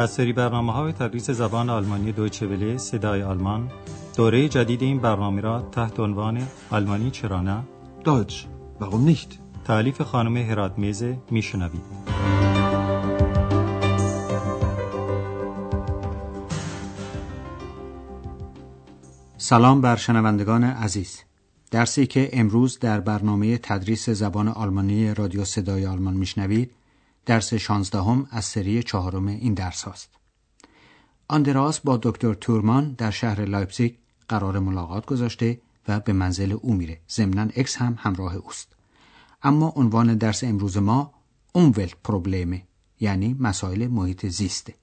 از سری برنامه های تدریس زبان آلمانی دویچه وله صدای آلمان دوره جدید این برنامه را تحت عنوان آلمانی چرا نه Deutsch. Warum nicht? تعلیف خانم هرات میزه میشنوید سلام بر شنوندگان عزیز درسی که امروز در برنامه تدریس زبان آلمانی رادیو صدای آلمان میشنوید درس شانزدهم از سری چهارم این درس هاست. آندراس با دکتر تورمان در شهر لایپزیگ قرار ملاقات گذاشته و به منزل او میره. ضمناً اکس هم همراه اوست. اما عنوان درس امروز ما Umweltprobleme یعنی مسائل محیط زیسته.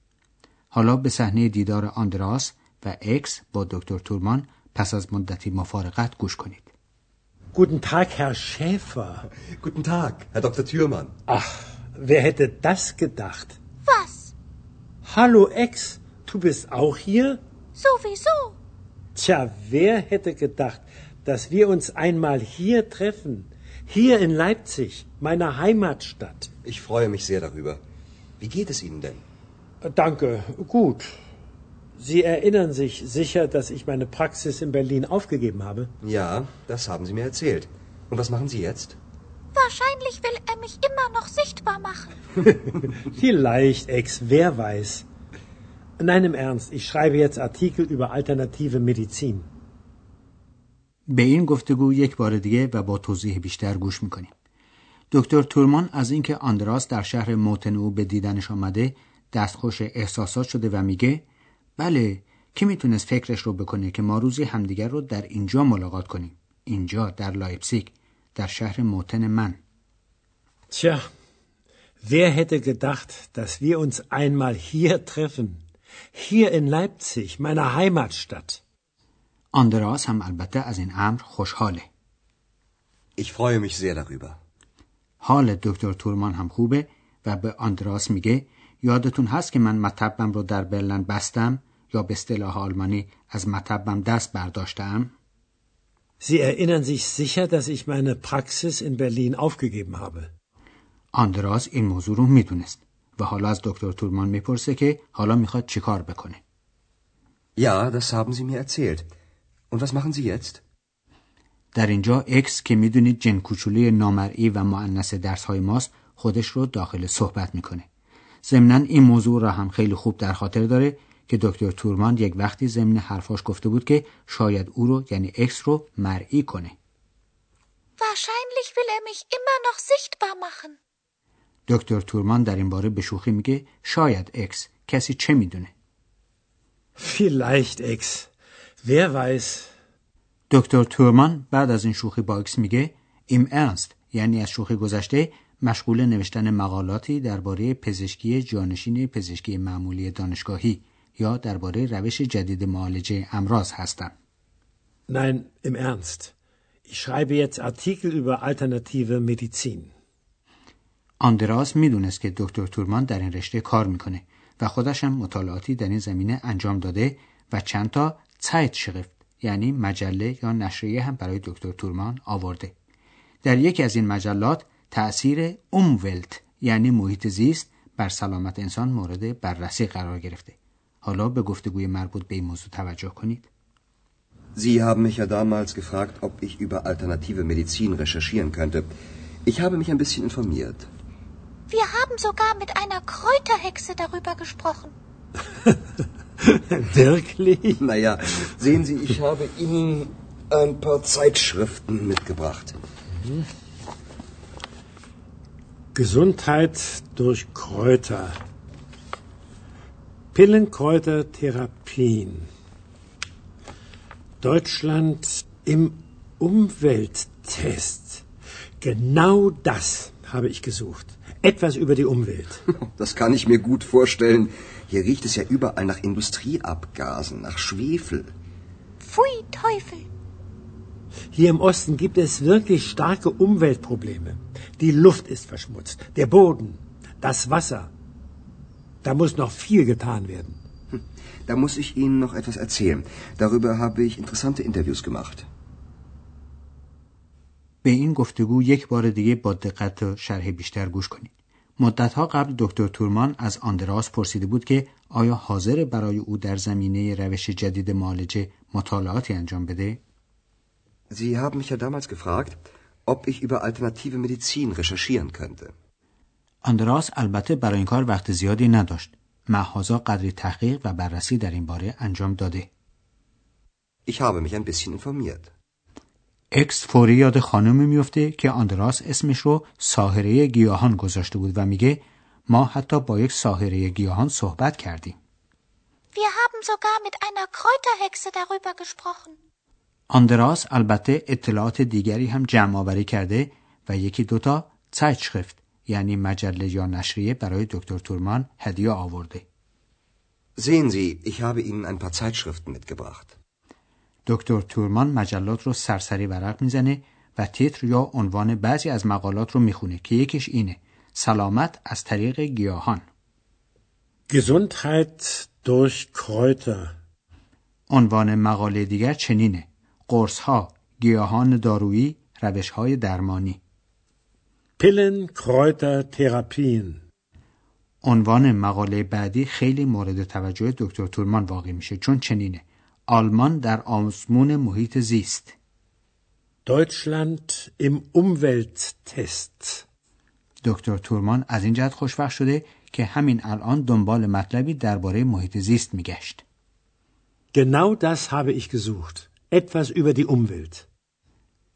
حالا به صحنه دیدار آندراس و اکس با دکتر تورمان پس از مدتی مفارقت گوش کنید. Guten Tag, Herr Schäfer. Guten Tag, Herr Dr. Thürmann. Ach, wer hätte das gedacht? Was? Hallo Ex, du bist auch hier? Sowieso. Tja, wer hätte gedacht, dass wir uns einmal hier treffen? Hier in Leipzig, meiner Heimatstadt. Ich freue mich sehr darüber. Wie geht es Ihnen denn? Danke, gut. Sie erinnern sich sicher, dass ich meine Praxis in Berlin aufgegeben habe? Ja, das haben Sie mir erzählt. Und was machen Sie jetzt? Wahrscheinlich will er mich immer noch sichtbar machen. Vielleicht, Ex, wer weiß. Nein, im Ernst, ich schreibe jetzt Artikel über alternative Medizin. به این گفتگو یک بار دیگه و با توضیح بیشتر گوش می‌کنیم. دکتر تورمان از اینکه آندراس در شهر موتن او به دیدنش آمده دستخوش احساسات شده و میگه بله کی می‌تونست فکرش رو بکنه که ما روزی همدیگر رو در اینجا ملاقات کنیم اینجا در لایپزیگ در شهر موطن من Tja, wer hätte gedacht, dass wir uns einmal hier treffen? Hier in Leipzig, meiner Heimatstadt. آندراس هم البته از این امر خوشحاله Ich freue mich sehr darüber. حال دکتر تورمان هم خوبه و به آندراس میگه یادتون هست که من مطبم رو در برلن بستم یا به اصطلاح آلمانی از مطبم دست برداشتم Sie erinnern sich sicher, dass ich meine Praxis in Berlin aufgegeben habe. آندراس این موضوع رو می‌دونست و حالا از دکتر تورمان می‌پرسه که حالا می‌خواد چیکار بکنه Ja, das haben Sie mir erzählt. Und was machen Sie jetzt? در اینجا اکس که می‌دونید جن کوچولی نامرئی و معنس درس های ماست خودش رو داخل صحبت می‌کنه ضمنا این موضوع را هم خیلی خوب در خاطر داره که دکتر تورمان یک وقتی ضمن حرفاش گفته بود که شاید او رو یعنی اکس رو مرئی کنه Wahrscheinlich will er mich immer noch sichtbar machen. دکتر تورمان در این باره به شوخی میگه شاید اکس کسی چه می‌دونه Vielleicht, Ex. Wer weiß. دکتر تورمان بعد از این شوخی با اکس میگه Im Ernst یعنی از شوخی گذشته مشغول نوشتن مقالاتی درباره پزشکی جانشین پزشکی معمولی دانشگاهی یا درباره روش جدید معالجه امراض هستم. Nein, im Ernst. Ich schreibe jetzt Artikel über alternative Medizin. آندراس می‌دونست که دکتر تورمان در این رشته کار می‌کنه و خودش هم مطالعاتی در این زمینه انجام داده و چند تا شرفت یعنی مجله یا نشریه هم برای دکتر تورمان آورده. در یکی از این مجلات تأثیر اومولت یعنی محیط زیست بر سلامت انسان مورد بررسی قرار گرفته. حالا به گفتگوی مربوط به این موضوع توجه کنید. Sie haben mich ja damals gefragt, ob ich über alternative Medizin recherchieren könnte. Ich habe mich ein bisschen informiert. Wir haben sogar mit einer Kräuterhexe darüber gesprochen. Wirklich? Naja, sehen Sie, ich habe Ihnen ein paar Zeitschriften mitgebracht. Gesundheit durch Kräuter. Pillenkräutertherapien. Deutschland im Umwelttest. Genau das habe ich gesucht. Etwas über die Umwelt. Das kann ich mir gut vorstellen. Hier riecht es ja überall nach Industrieabgasen, nach Schwefel. Pfui, Teufel. Hier im Osten gibt es wirklich starke Umweltprobleme. Die Luft ist verschmutzt, der Boden, das Wasser. Da muss noch viel getan werden. Da muss ich Ihnen noch etwas erzählen. Darüber habe ich interessante Interviews gemacht. به این گفتگو یک بار دیگه با دقت و شرح بیشتر گوش کنید. مدتها قبل دکتر تورمان از آندراس پرسیده بود که آیا حاضر برای او در زمینه روش جدید معالجه مطالعاتی انجام بده؟ Sie haben mich ja damals gefragt, ob ich über alternative Medizin recherchieren könnte. آندراس البته برای این کار وقت زیادی نداشت. محازا قدری تحقیق و بررسی در این باره انجام داده. Ich habe mich ein bisschen informiert. اکس فوری یاد خانمی میفته که آندراس اسمش رو ساهره گیاهان گذاشته بود و میگه ما حتی با یک ساهره گیاهان صحبت کردیم. Wir haben sogar mit einer Kräuterhexe darüber gesprochen. آندراس البته اطلاعات دیگری هم جمع آوری کرده و یکی دوتا Zeitschrift یعنی مجله یا نشریه برای دکتر تورمان هدیه آورده. Sehen Sie, ich habe Ihnen ein paar Zeitschriften mitgebracht. دکتر تورمان مجلات رو سرسری ورق می‌زنه و تیتر یا عنوان بعضی از مقالات رو می‌خونه که یکیش اینه سلامت از طریق گیاهان Gesundheit durch Kräuter. عنوان مقاله دیگر چنینه قرص ها گیاهان دارویی روش های درمانی Pillen, Kräuter, Therapien. عنوان مقاله بعدی خیلی مورد توجه دکتر تورمان واقع میشه چون چنینه آلمان در آزمون محیط زیست Deutschland im Umwelttest. دکتر تورمان از این جهت خوشبخت شده که همین الان دنبال مطلبی درباره محیط زیست میگشت Genau das habe ich gesucht. Etwas über die Umwelt.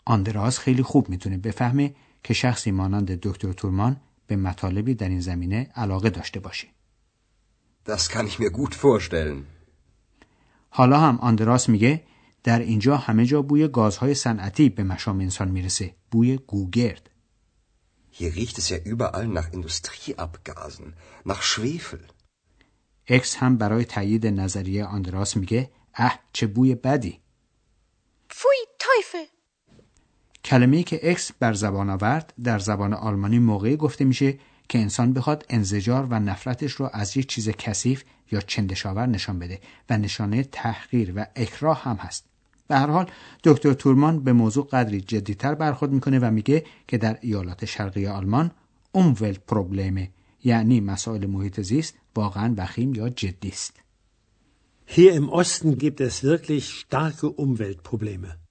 آندراس خیلی خوب می‌تونه بفهمه که شخصی مانند دکتر تورمان به مطالبی در این زمینه علاقه داشته باشه. Das kann ich mir gut vorstellen. حالا هم آندراس میگه در اینجا همه جا بوی گازهای صنعتی به مشام انسان می‌رسه. بوی گوگرد. Hier riecht es ja überall nach Industrieabgasen, nach Schwefel. اکس هم برای تایید نظریه آندراس میگه اه چه بوی بدی. Pfui, Teufel! کلمه‌ای که اکس بر زبان آورد در زبان آلمانی موقعی گفته میشه که انسان بخواد انزجار و نفرتش رو از یک چیز کثیف یا چندشاور نشان بده و نشانه تحقیر و اکراه هم هست. به هر حال دکتر تورمان به موضوع قدری جدیتر برخورد می‌کنه و میگه که در ایالات شرقی آلمان اومولت پروبلمه یعنی مسائل محیط زیست واقعا وخیم یا جدی است. Hier im Osten gibt es wirklich starke Umweltprobleme.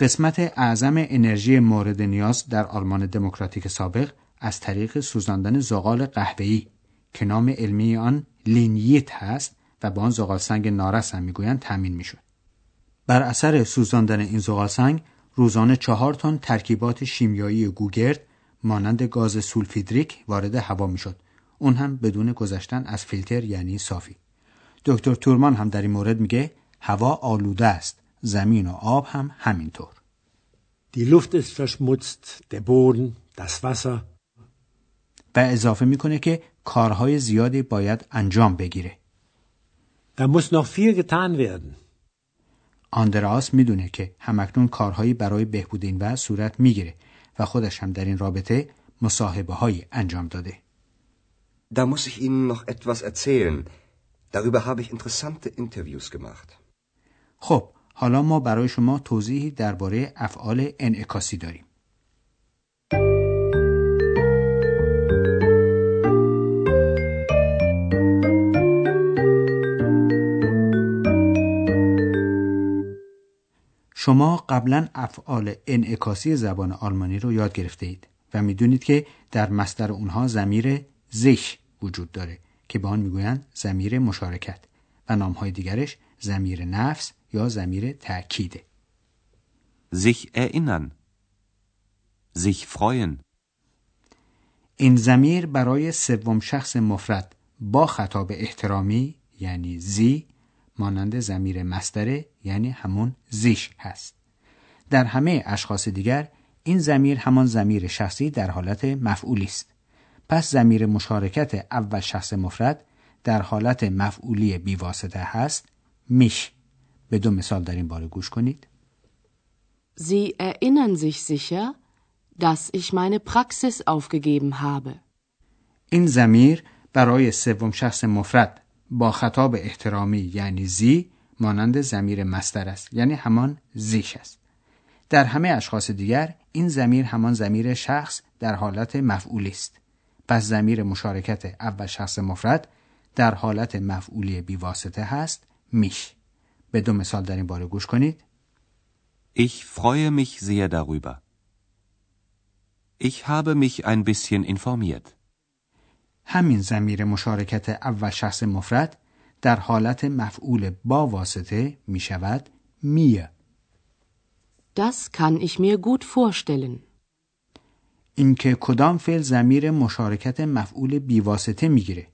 قسمت اعظم انرژی مورد نیاز در آلمان دموکراتیک سابق از طریق سوزاندن زغال قهوه‌ای که نام علمی آن لینیت هست و با آن زغال سنگ نارس هم می‌گویند تامین می‌شد. بر اثر سوزاندن این زغال سنگ روزانه چهار تن ترکیبات شیمیایی گوگرد مانند گاز سولفیدریک وارد هوا می‌شد. اون هم بدون گذشتن از فیلتر یعنی صافی. دکتر تورمان هم در این مورد میگه هوا آلوده است. زمین و آب هم همینطور. Die Luft ist verschmutzt, der Boden, das Wasser. و اضافه می‌کنه که کارهای زیادی باید انجام بگیره. Da muss noch viel getan werden. آندراس می‌دونه که همکنون کارهایی برای بهبود این وضع صورت می‌گیره و خودش هم در این رابطه مصاحبه هایی انجام داده. Da muss ich Ihnen noch etwas erzählen. Darüber habe ich interessante Interviews gemacht. خب حالا ما برای شما توضیحی درباره افعال انعکاسی داریم. شما قبلا افعال انعکاسی زبان آلمانی رو یاد گرفته اید و می‌دونید که در مصدر اونها زمیر زیش وجود داره که به آن می‌گویند زمیر مشارکت و نامهای دیگرش زمیر نفس یا زمیر تأکیده. Sich erinnern. Sich freuen. این زمیر برای سوم شخص مفرد با خطاب احترامی یعنی زی مانند زمیر مستره یعنی همون زیش هست. در همه اشخاص دیگر این زمیر همان زمیر شخصی در حالت مفعولی است. پس زمیر مشارکت اول شخص مفرد در حالت مفعولی بیواسطه هست میش به دو مثال در این باره گوش کنید. Sie erinnern sich sicher, dass ich meine Praxis aufgegeben habe. این زمیر برای سوم شخص مفرد با خطاب احترامی یعنی زی مانند زمیر مستر است یعنی همان زیش است. در همه اشخاص دیگر این زمیر همان زمیر شخص در حالت مفعولی است. پس زمیر مشارکت اول شخص مفرد در حالت مفعولی بیواسطه هست میش به دو مثال در این باره گوش کنید Ich freue mich sehr darüber. Ich habe mich ein bisschen informiert. همین زمیر مشارکت اول شخص مفرد در حالت مفعول با واسطه می شود mir. Das kann ich mir gut vorstellen. اینکه کدام فعل زمیر مشارکت مفعول بیواسطه می‌گیره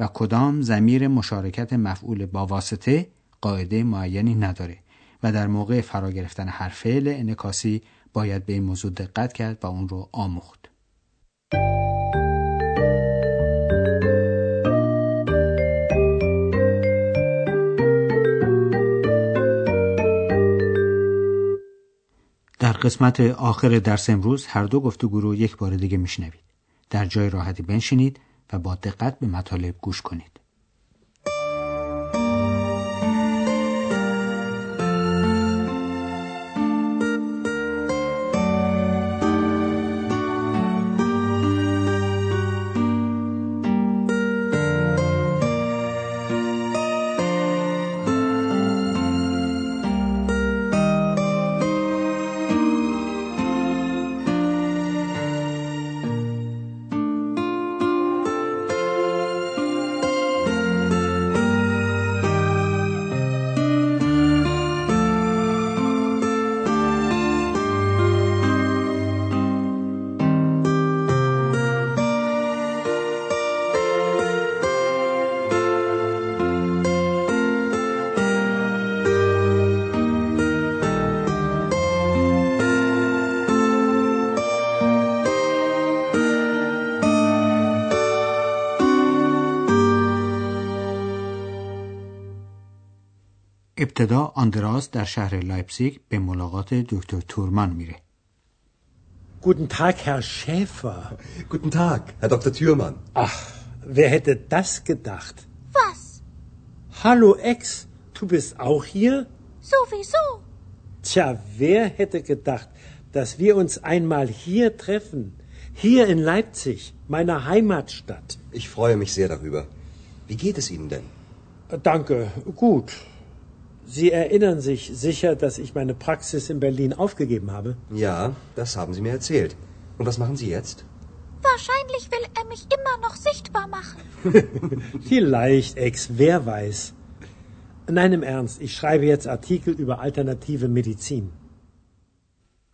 و کدام زمیر مشارکت مفعول با واسطه قاعده معینی نداره و در موقع فرا گرفتن هر فعل انکاسی باید به این موضوع دقت کرد و اون رو آموخت. در قسمت آخر درس امروز هر دو گفتگو رو یک بار دیگه میشنوید. در جای راحتی بنشینید و با دقت به مطالب گوش کنید. ابتدا آندراس در شهر لایپزیگ به ملاقات دکتر تورمان میره. Guten Tag, Herr Schäfer. Guten Tag, Herr Dr. Thürmann. Ach, wer hätte das gedacht? Was? Hallo Ex, du bist auch hier? Sowieso. Tja, wer hätte gedacht, dass wir uns einmal hier treffen? Hier in Leipzig, meiner Heimatstadt. Ich freue mich sehr darüber. Wie geht es Ihnen denn? Danke, gut. Sie erinnern sich sicher, dass ich meine Praxis in Berlin aufgegeben habe? Ja, das haben Sie mir erzählt. Und was machen Sie jetzt? Wahrscheinlich will er mich immer noch sichtbar machen. Vielleicht, Ex, wer weiß. Nein, im Ernst, ich schreibe jetzt Artikel über alternative Medizin.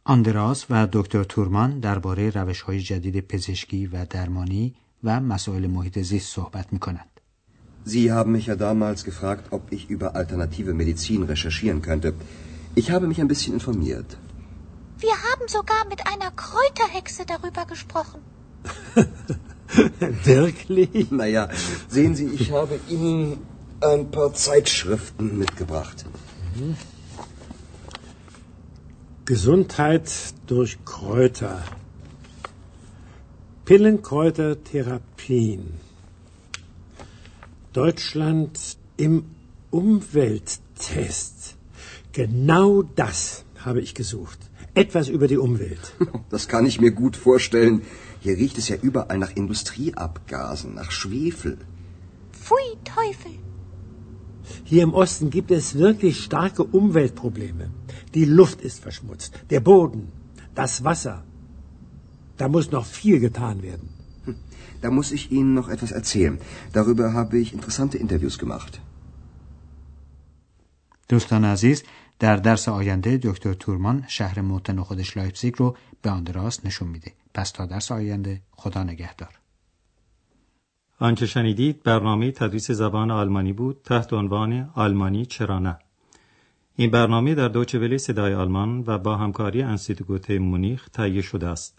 آندراس و دکتر تورمان درباره روش های جدید پزشکی و درمانی و مسائل محیط زیست صحبت می کنند. Sie haben mich ja damals gefragt, ob ich über alternative Medizin recherchieren könnte. Ich habe mich ein bisschen informiert. Wir haben sogar mit einer Kräuterhexe darüber gesprochen. Wirklich? Naja, sehen Sie, ich habe Ihnen ein paar Zeitschriften mitgebracht. Gesundheit durch Kräuter. Pillenkräutertherapien. Deutschland im Umwelttest. Genau das habe ich gesucht. Etwas über die Umwelt. Das kann ich mir gut vorstellen. Hier riecht es ja überall nach Industrieabgasen, nach Schwefel. Pfui, Teufel. Hier im Osten gibt es wirklich starke Umweltprobleme. Die Luft ist verschmutzt, der Boden, das Wasser. Da muss noch viel getan werden. Da muss ich Ihnen noch etwas erzählen. Darüber habe ich interessante Interviews gemacht. دوستان عزیز در درس آینده دکتر تورمان شهر موطن خودش لایپزیگ رو به آندراس نشون میده. پس تا درس آینده خدا نگهدار. آنچه شنیدید برنامه تدریس زبان آلمانی بود تحت عنوان آلمانی چرا نه این برنامه در دوچه ولی صدای آلمان و با همکاری انستیتوت مونیخ تهیه شده است